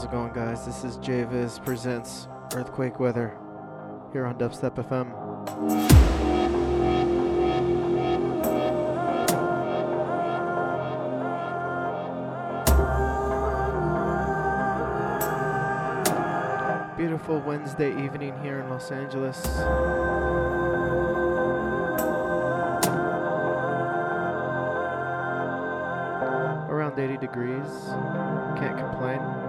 How's it going, guys? This is JVIZ presents Earthquake Weather here on Dubstep FM. Beautiful Wednesday evening here in Los Angeles. Around 80 degrees. Can't complain.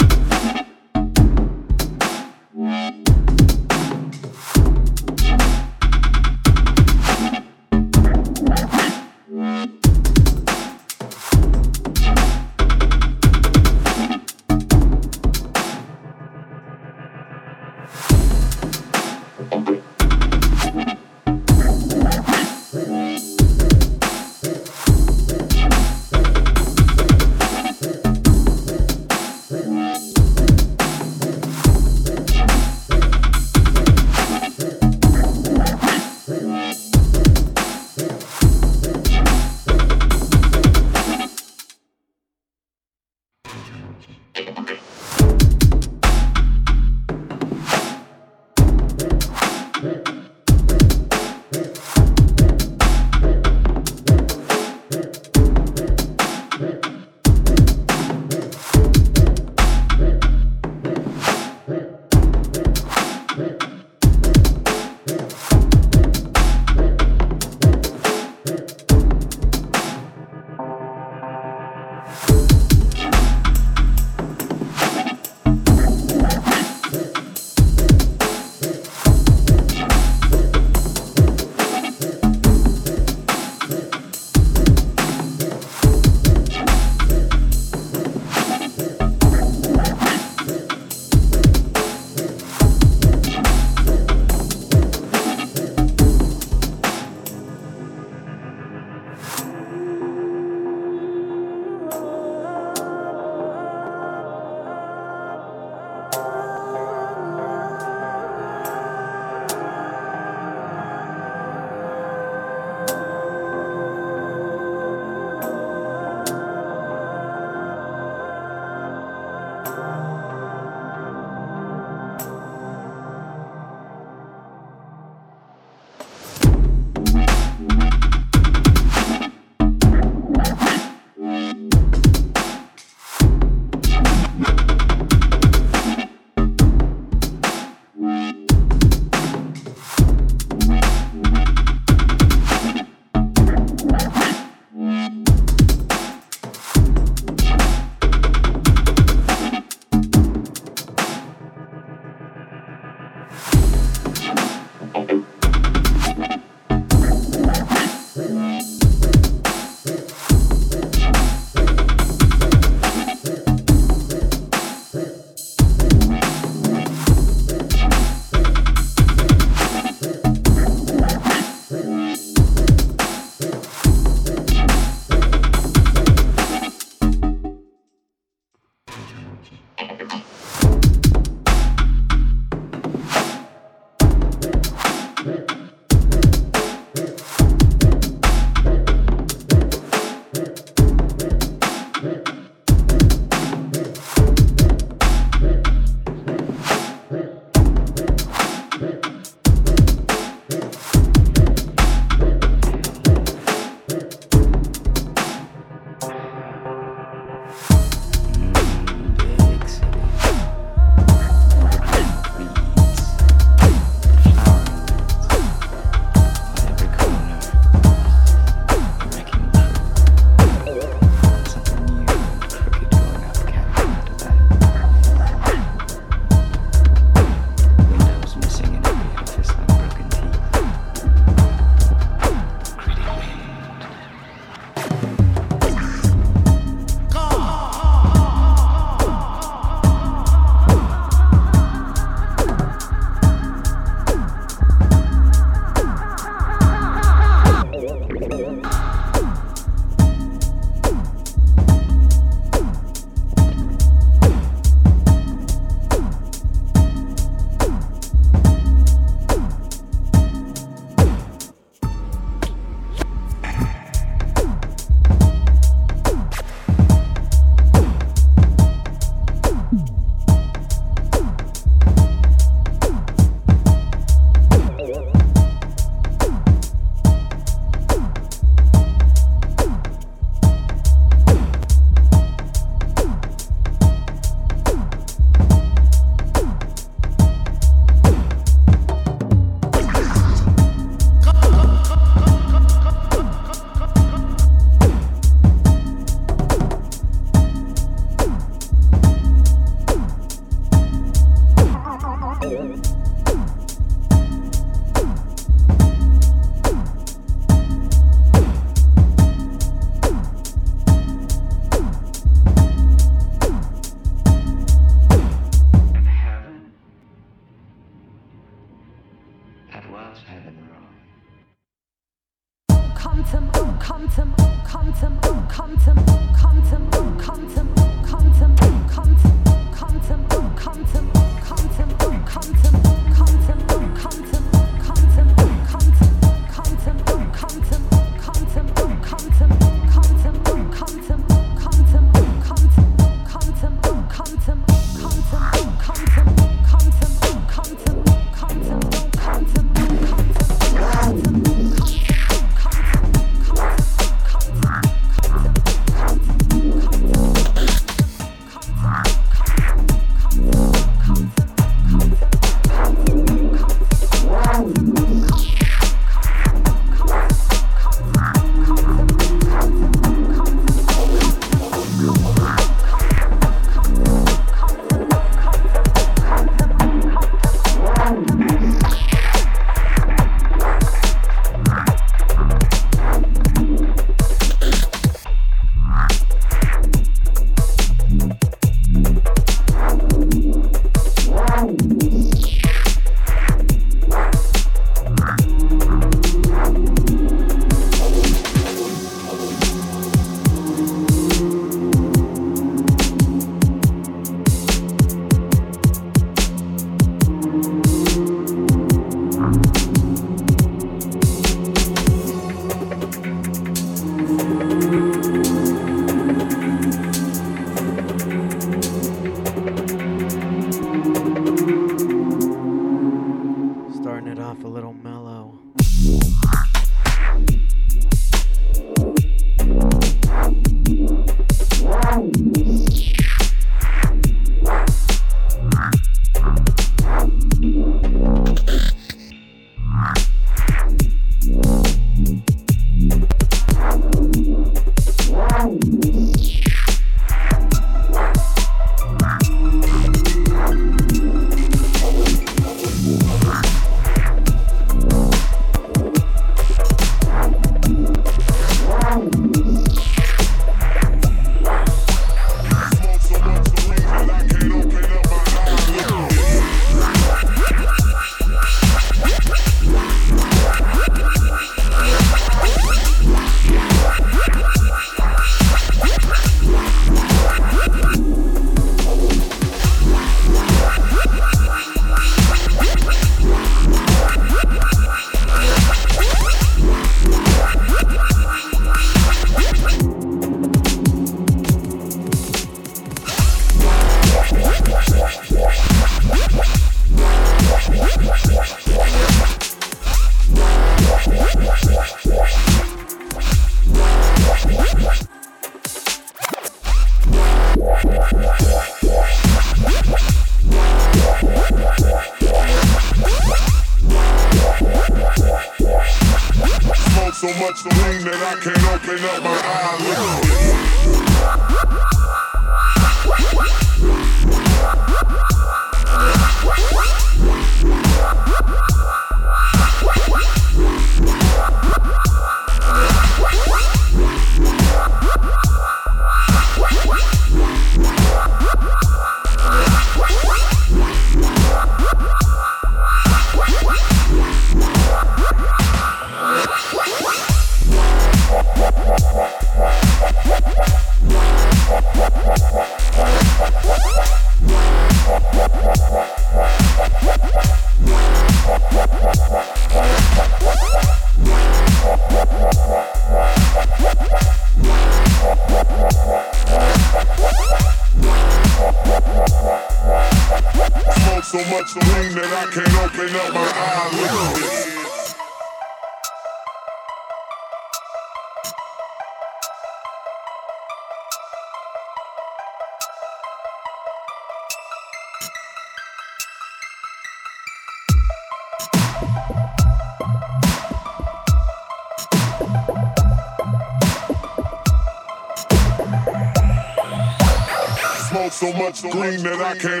Green that I can't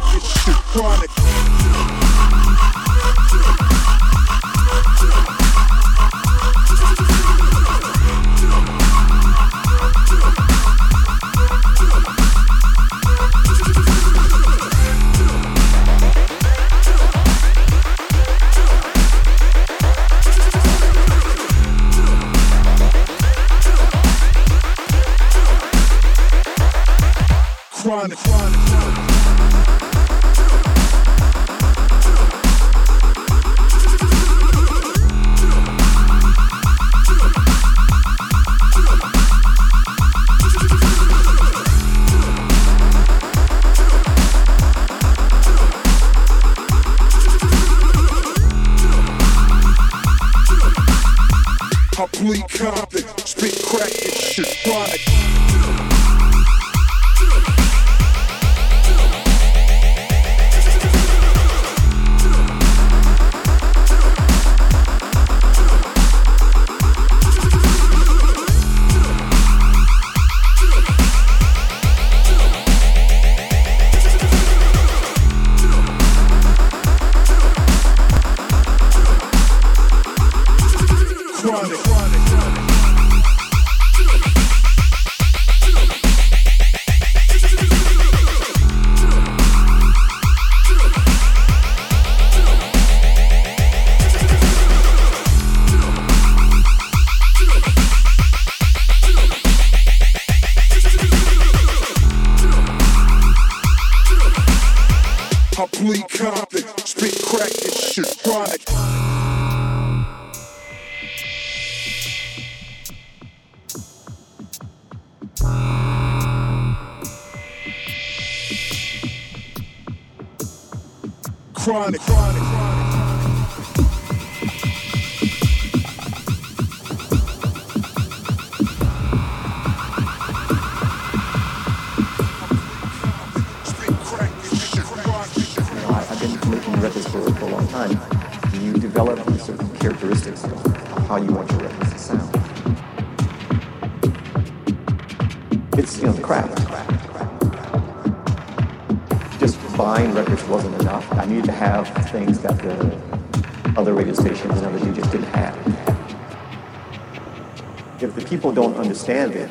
like this chronic. Understand it,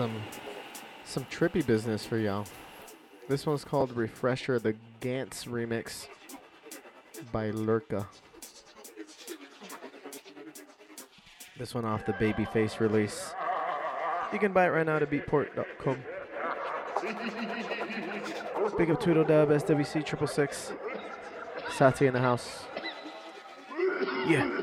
some some trippy business for y'all. This one's called Refresher, the Gantz remix by Lurka. This one off the Babyface release. You can buy it right now at beatport.com. Big up Tweedle Dub, SWC triple six. Sati in the house. Yeah.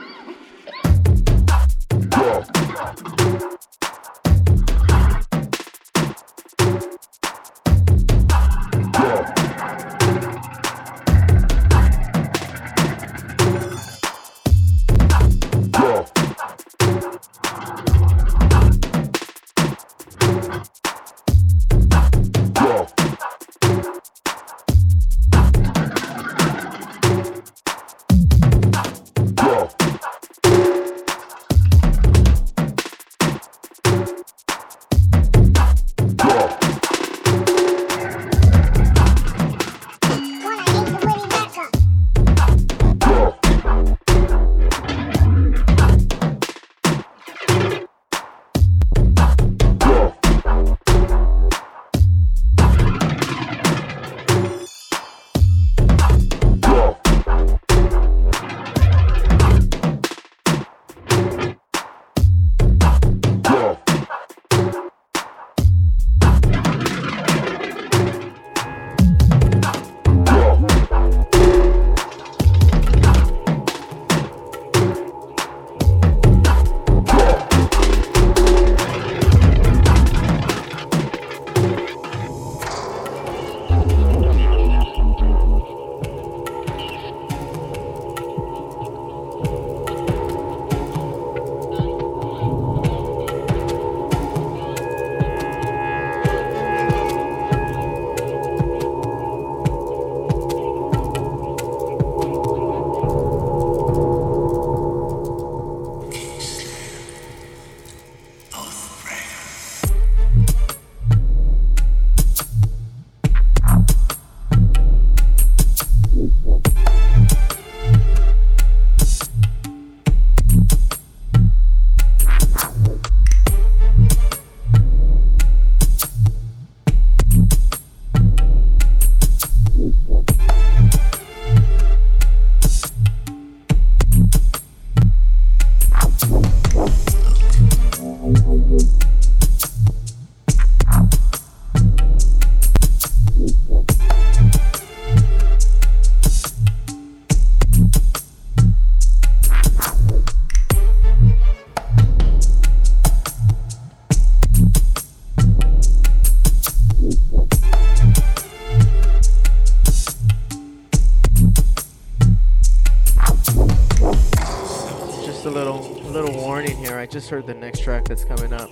That's coming up.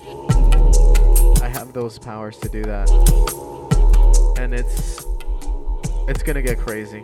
I have those powers to do that. And it's it's gonna get crazy.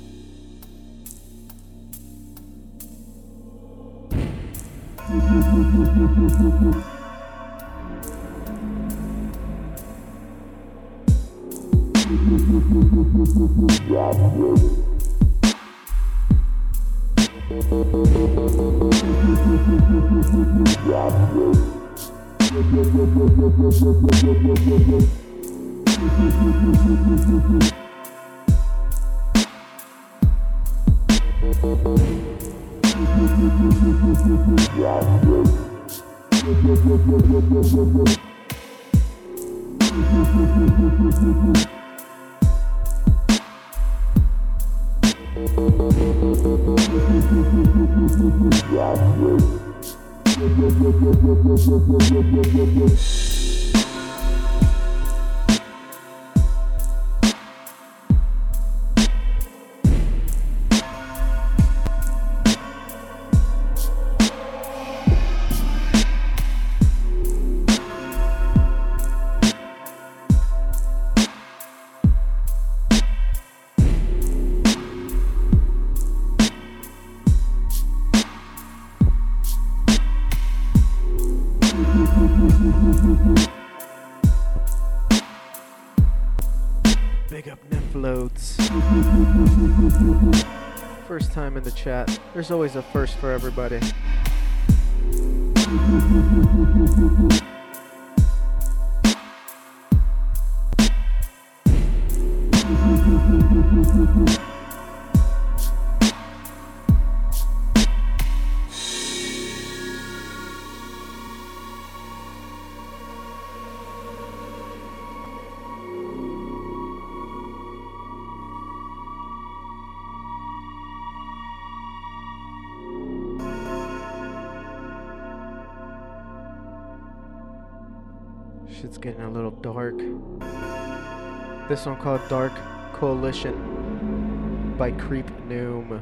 Yeah. chat. There's always a first for everybody. Shit's getting a little dark. This one called Dark Coalition by Creep Noom.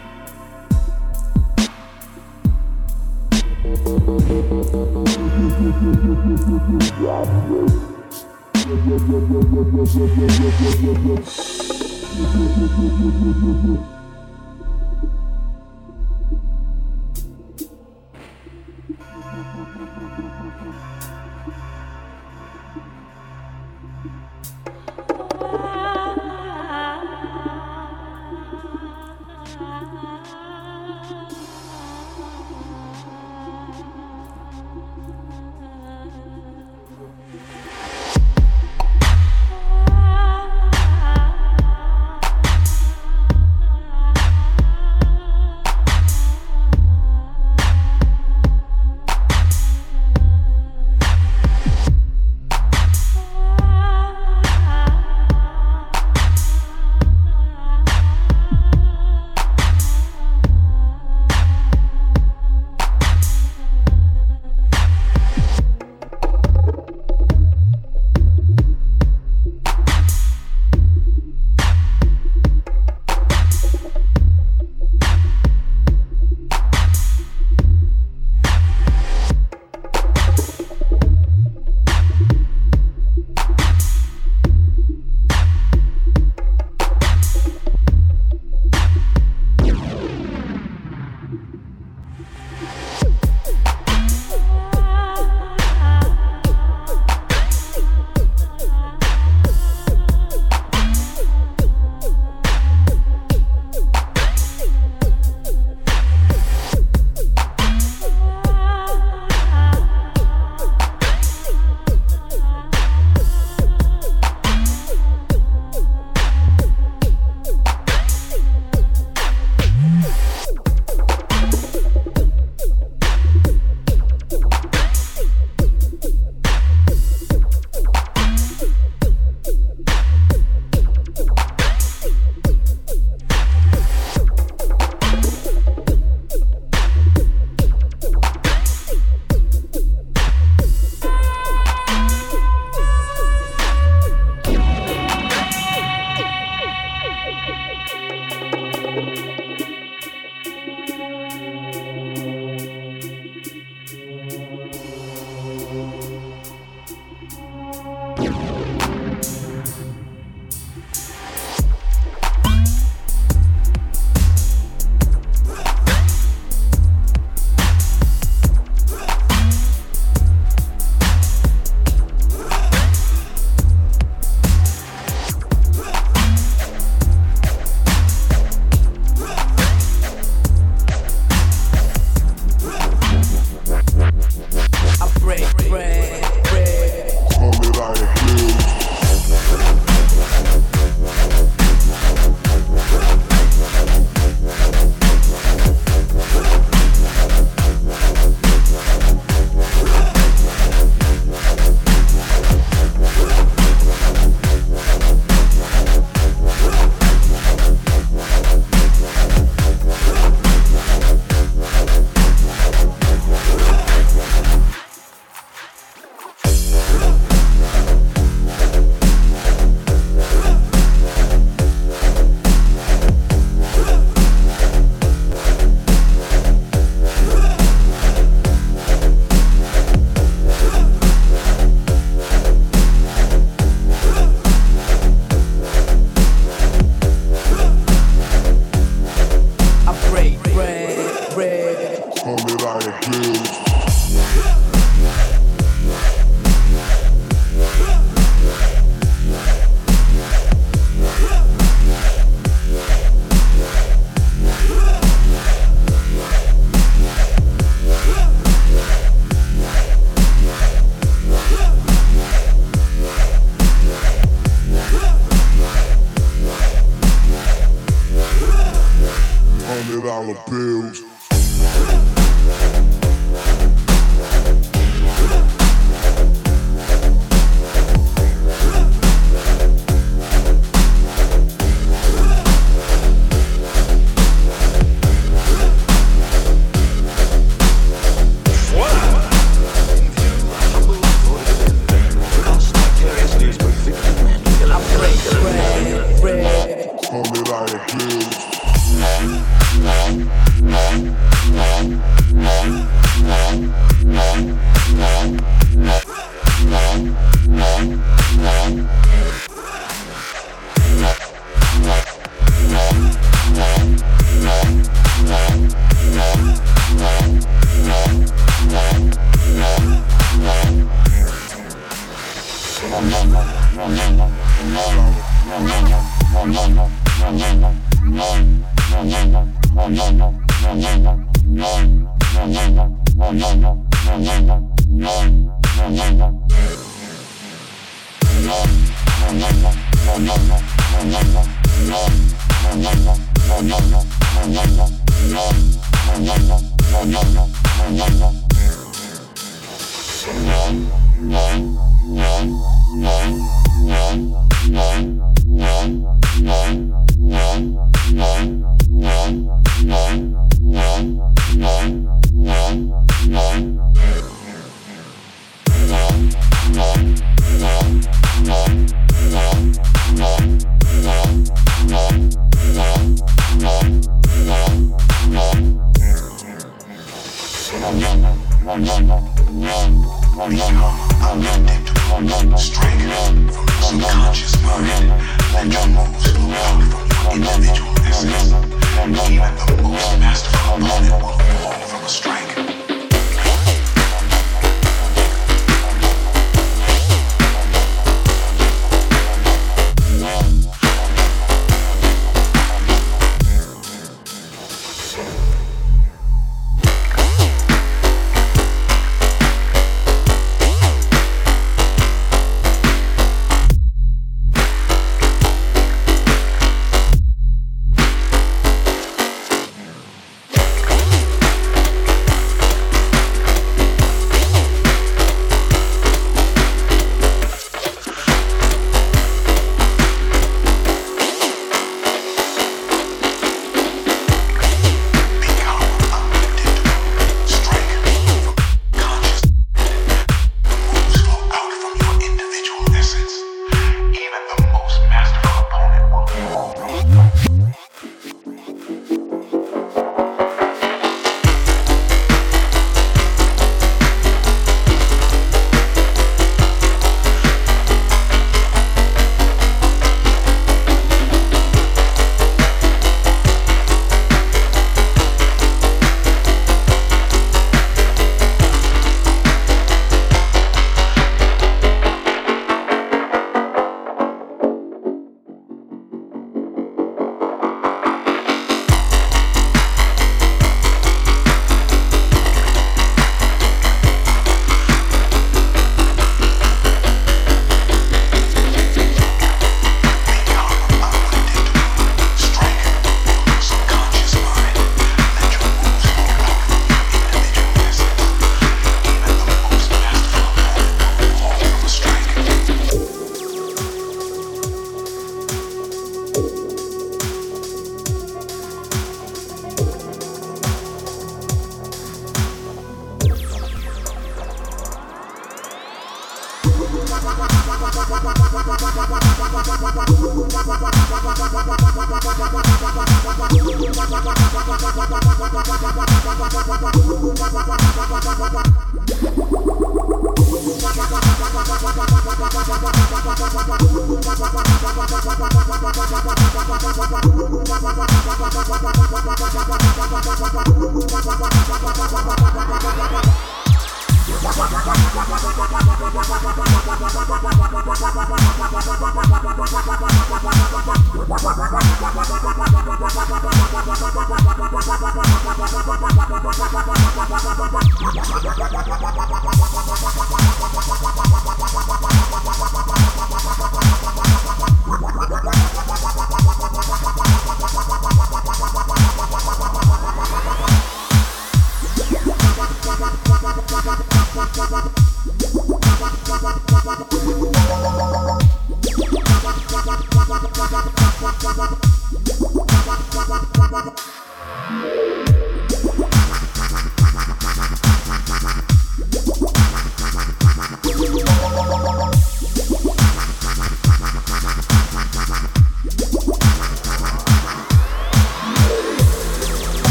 Only like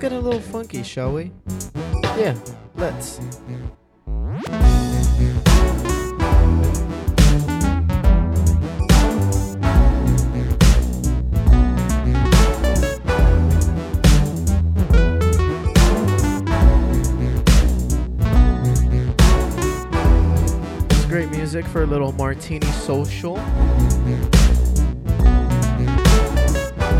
let's get a little funky, shall we? Yeah, let's. It's great music for a little martini social.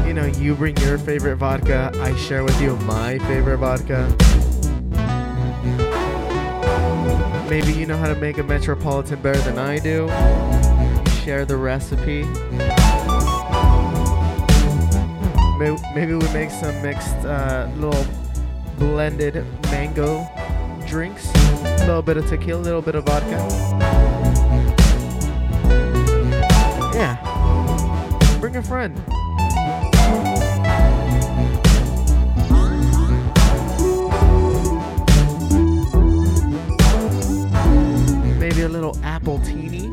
You know, you bring your favorite vodka, I share with you my favorite vodka. Maybe you know how to make a Metropolitan better than I do. Share the recipe. Maybe, we make some mixed uh, little blended mango drinks. A little bit of tequila, a little bit of vodka. Yeah. Bring a friend. A little appletini.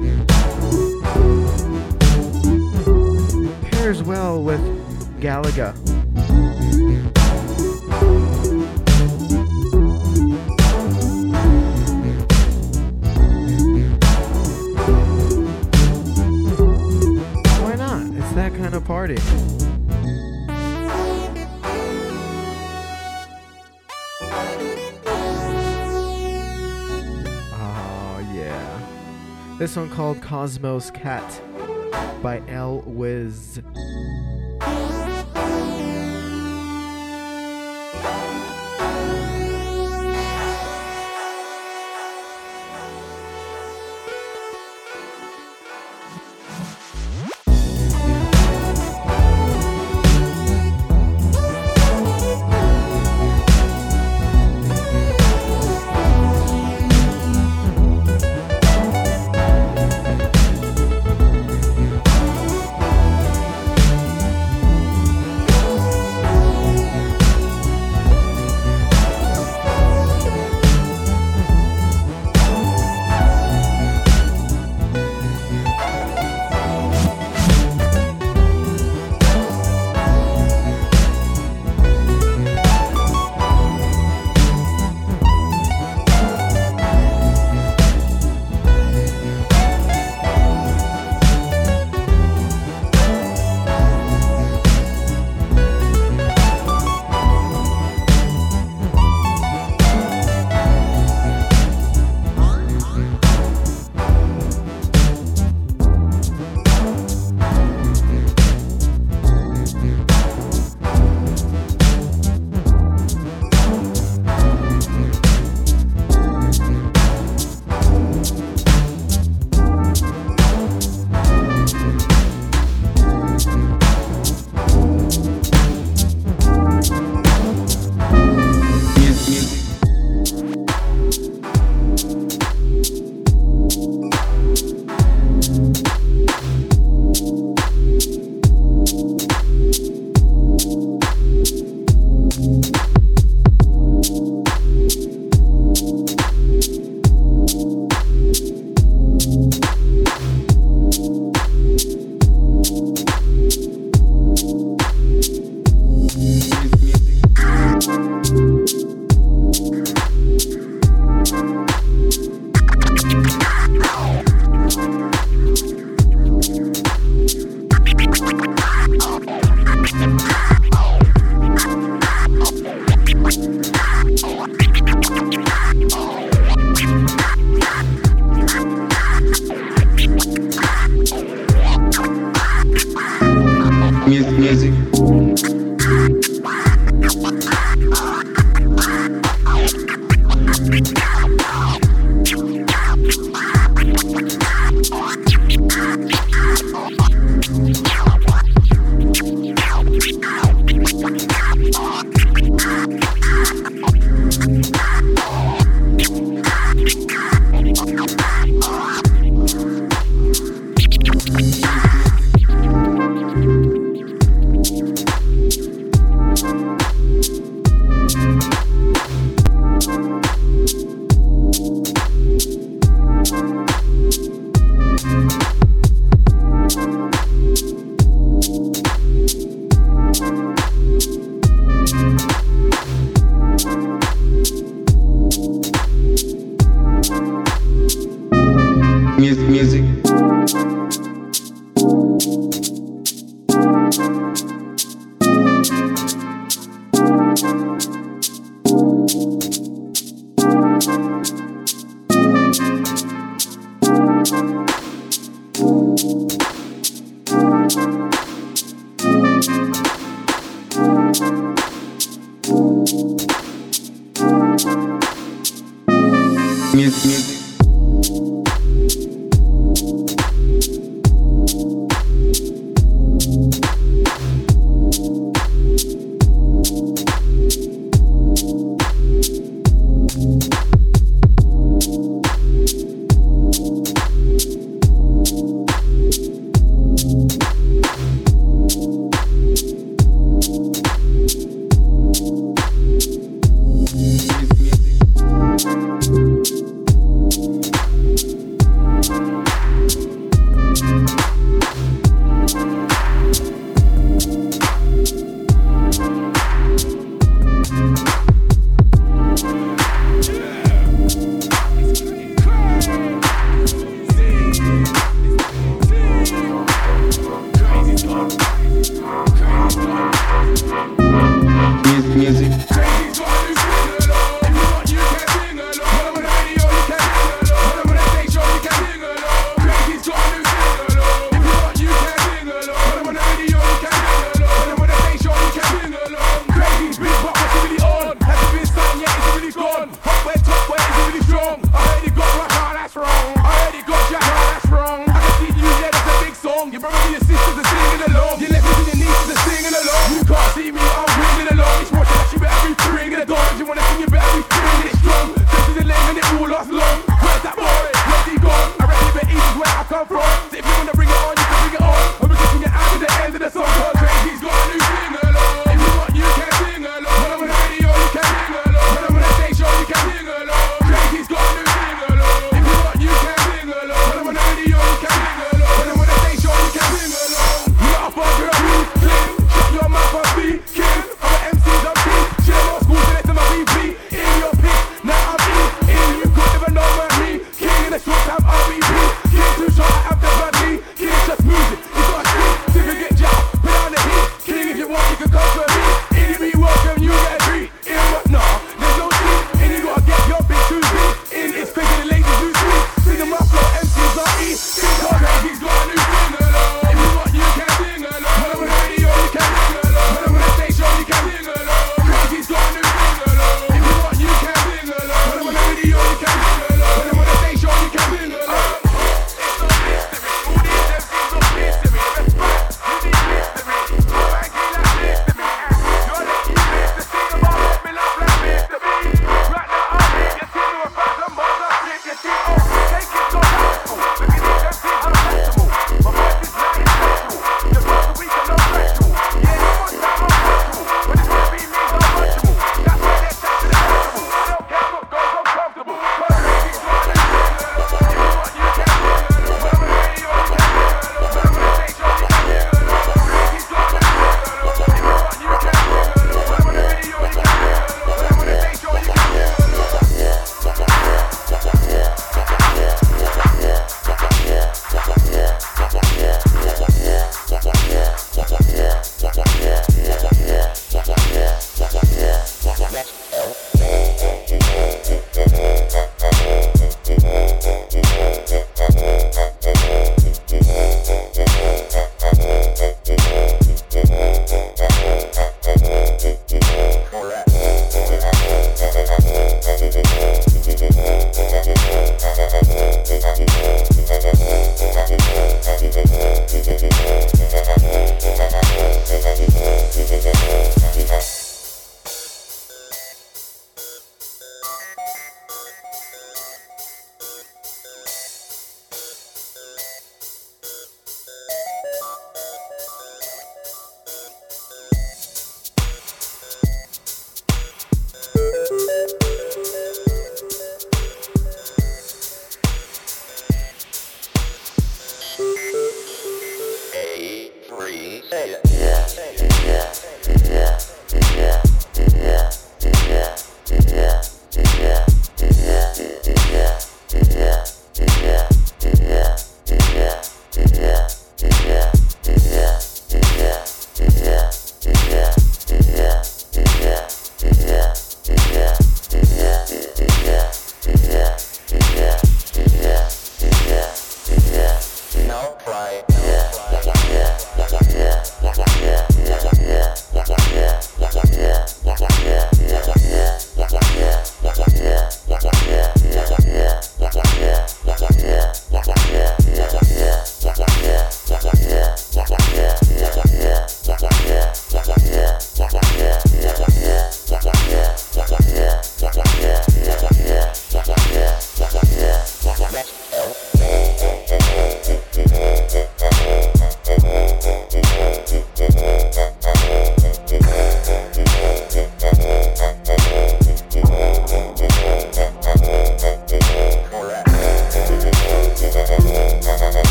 Pairs well with Galaga. Why not? It's that kind of party. This one called Cosmos Cat by L Wiz.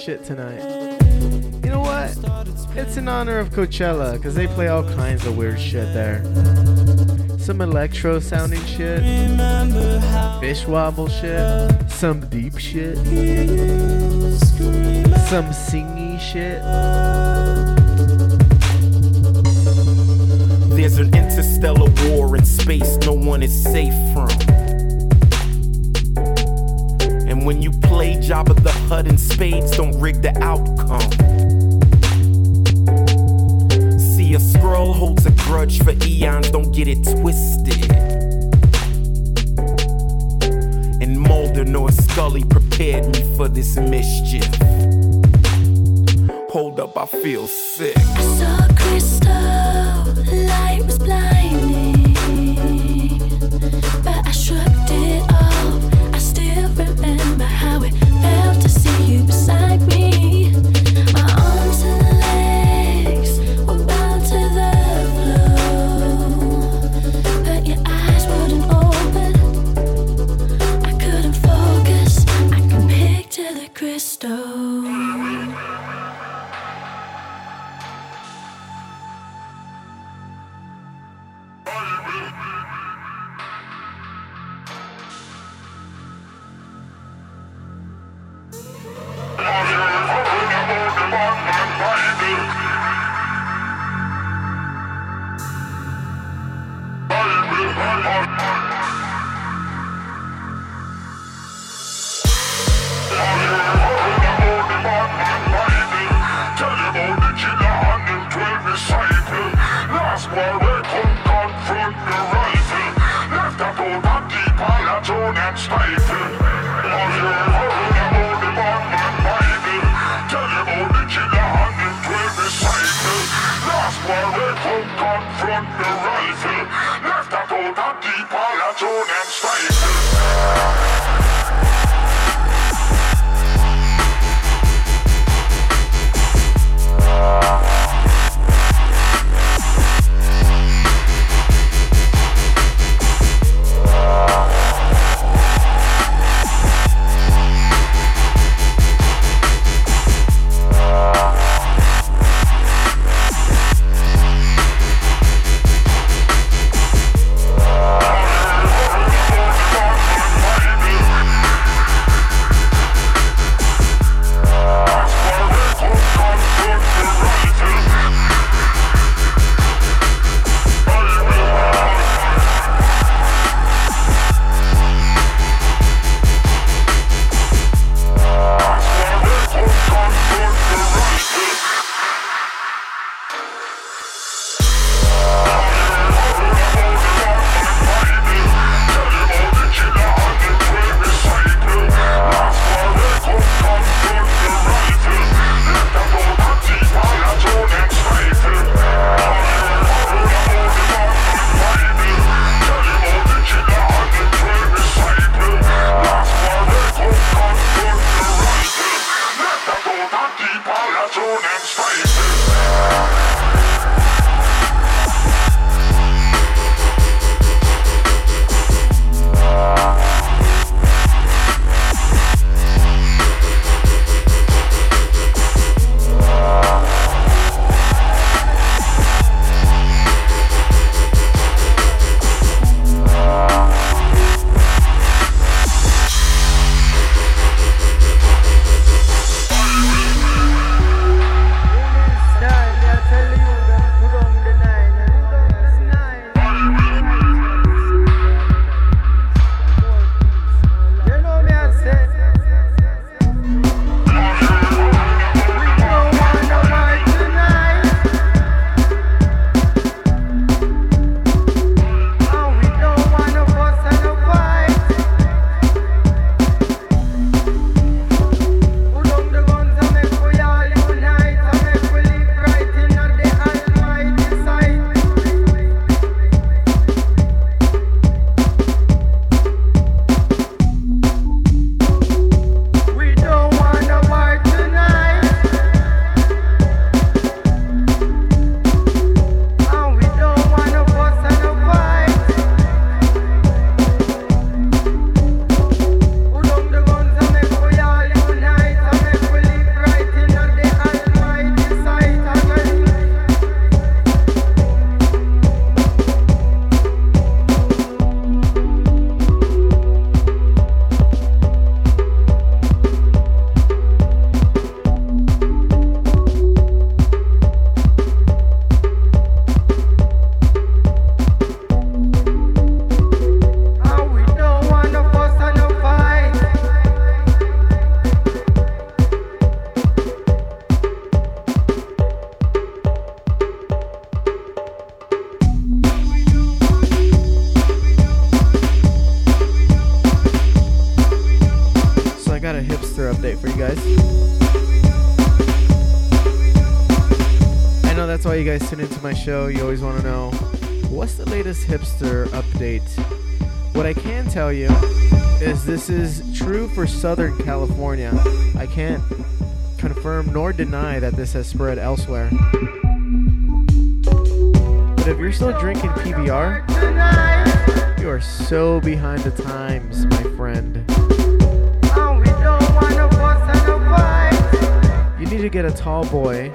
Shit tonight. You know what? It's in honor of Coachella, because they play all kinds of weird shit there. Some electro sounding shit, fish wobble shit, some deep shit, some singy shit. There's an interstellar war in space no one is safe from. And when you play Jabba the Hutt in spades, don't rig the outcome. See, a scroll holds a grudge for eons, don't get it twisted. And Mulder nor Scully prepared me for this mischief. Hold up, I feel sick. So crystal, show. You always want to know what's the latest hipster update. What I can tell you is this is true for Southern California. I can't confirm nor deny that this has spread elsewhere. But if you're still drinking PBR, you are so behind the times, my friend. You need to get a tall boy.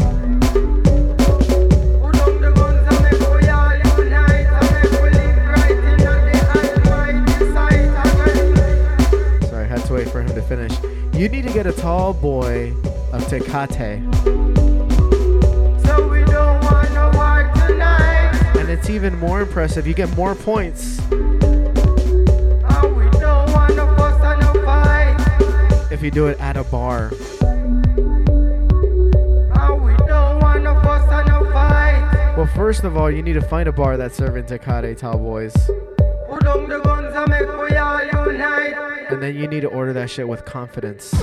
You need to get a tall boy of Tecate. And it's even more impressive. You get more points if you do it at a bar. Well, first of all, you need to find a bar that's serving Tecate tall boys. And then you need to order that shit with confidence.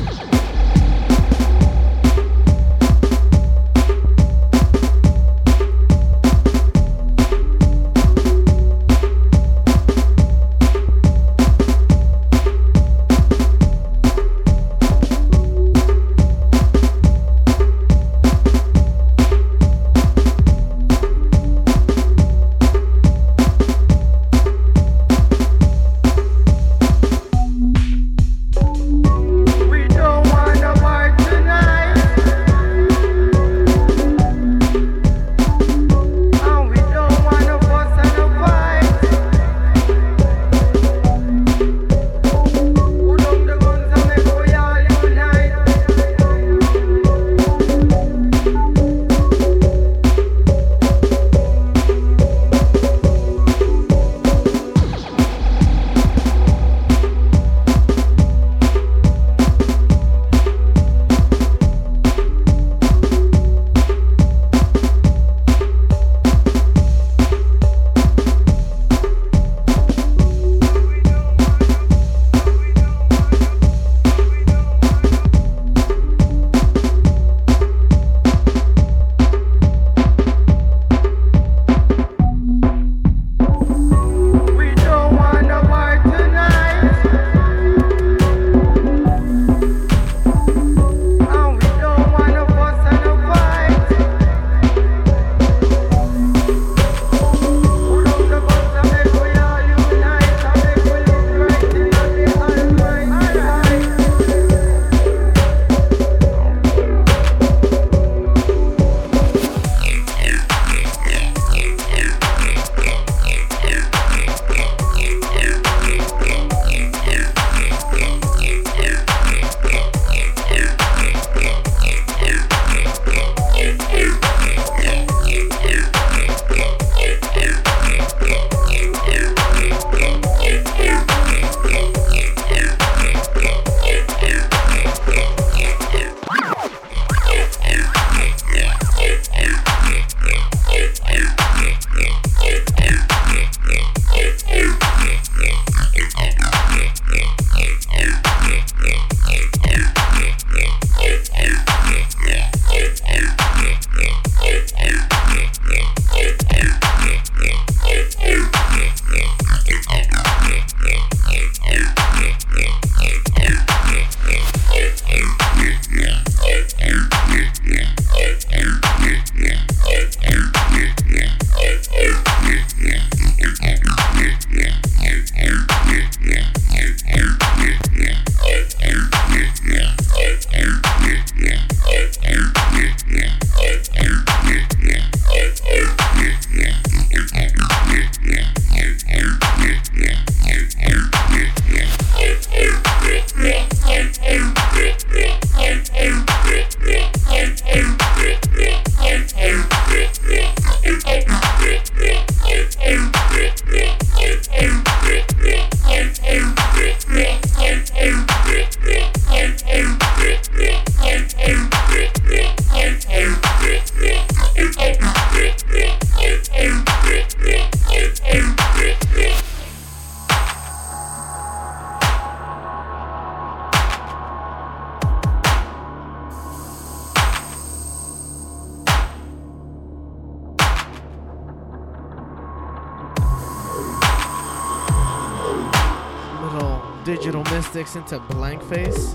Into Blank Face.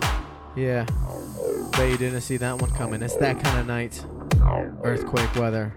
Yeah. Bet you didn't see that one coming. It's that kind of night. Earthquake weather.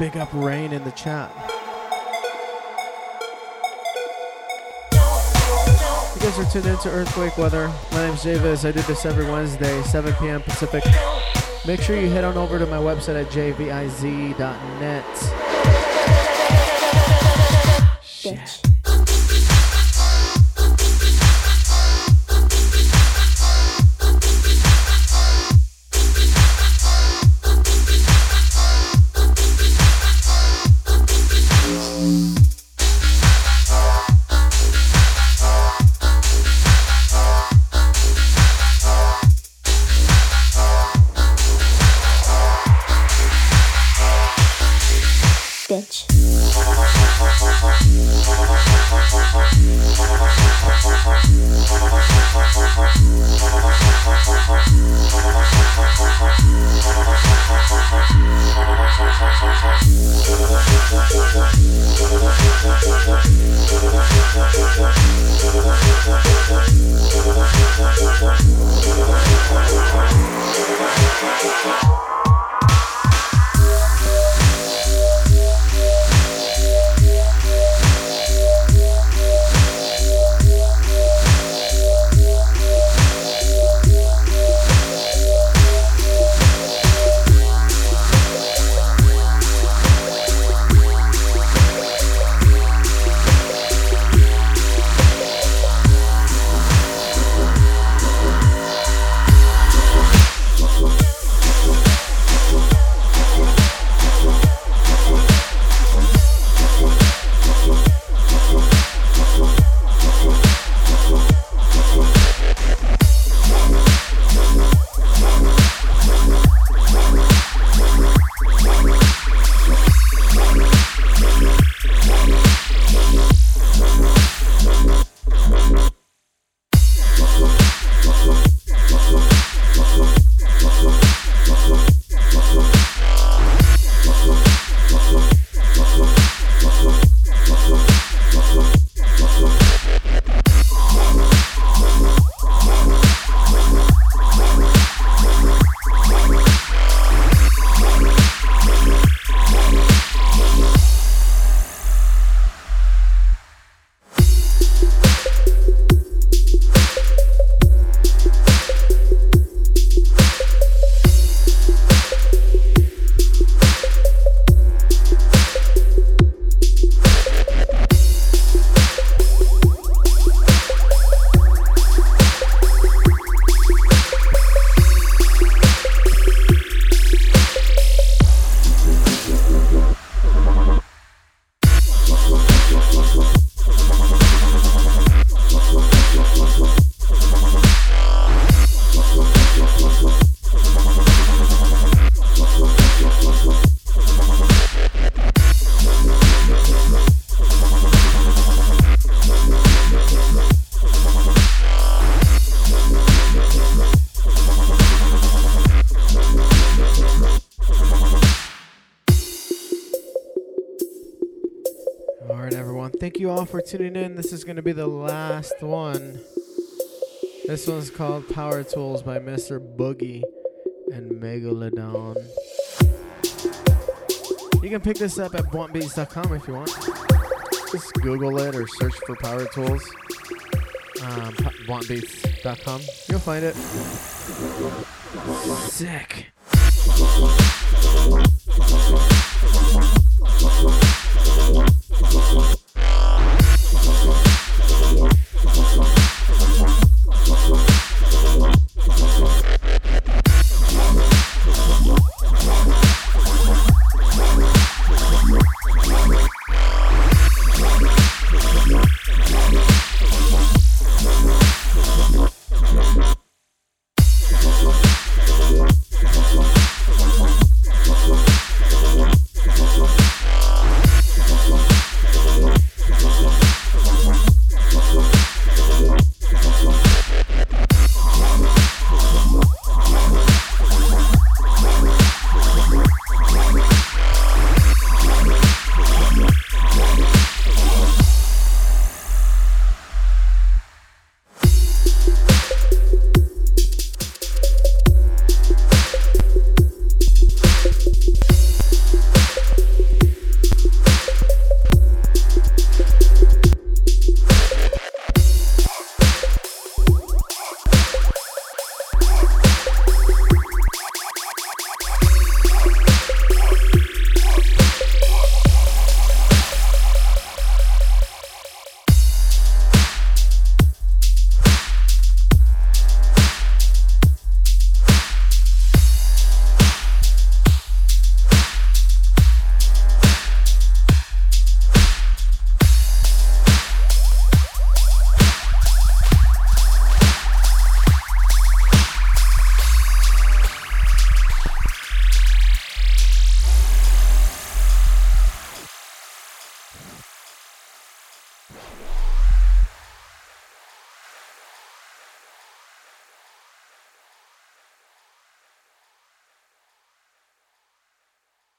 Big up Rain in the chat. You guys are tuned into Earthquake Weather. My name's JVIZ. I do this every Wednesday, 7 p.m. Pacific. Make sure you head on over to my website at jviz.net. Shit. All for tuning in. This is going to be the last one. This one's called Power Tools by Mr. Boogie and Megalodon. You can pick this up at bluntbeats.com if you want. Just Google it or search for Power Tools. Um, bluntbeats.com. You'll find it. Sick.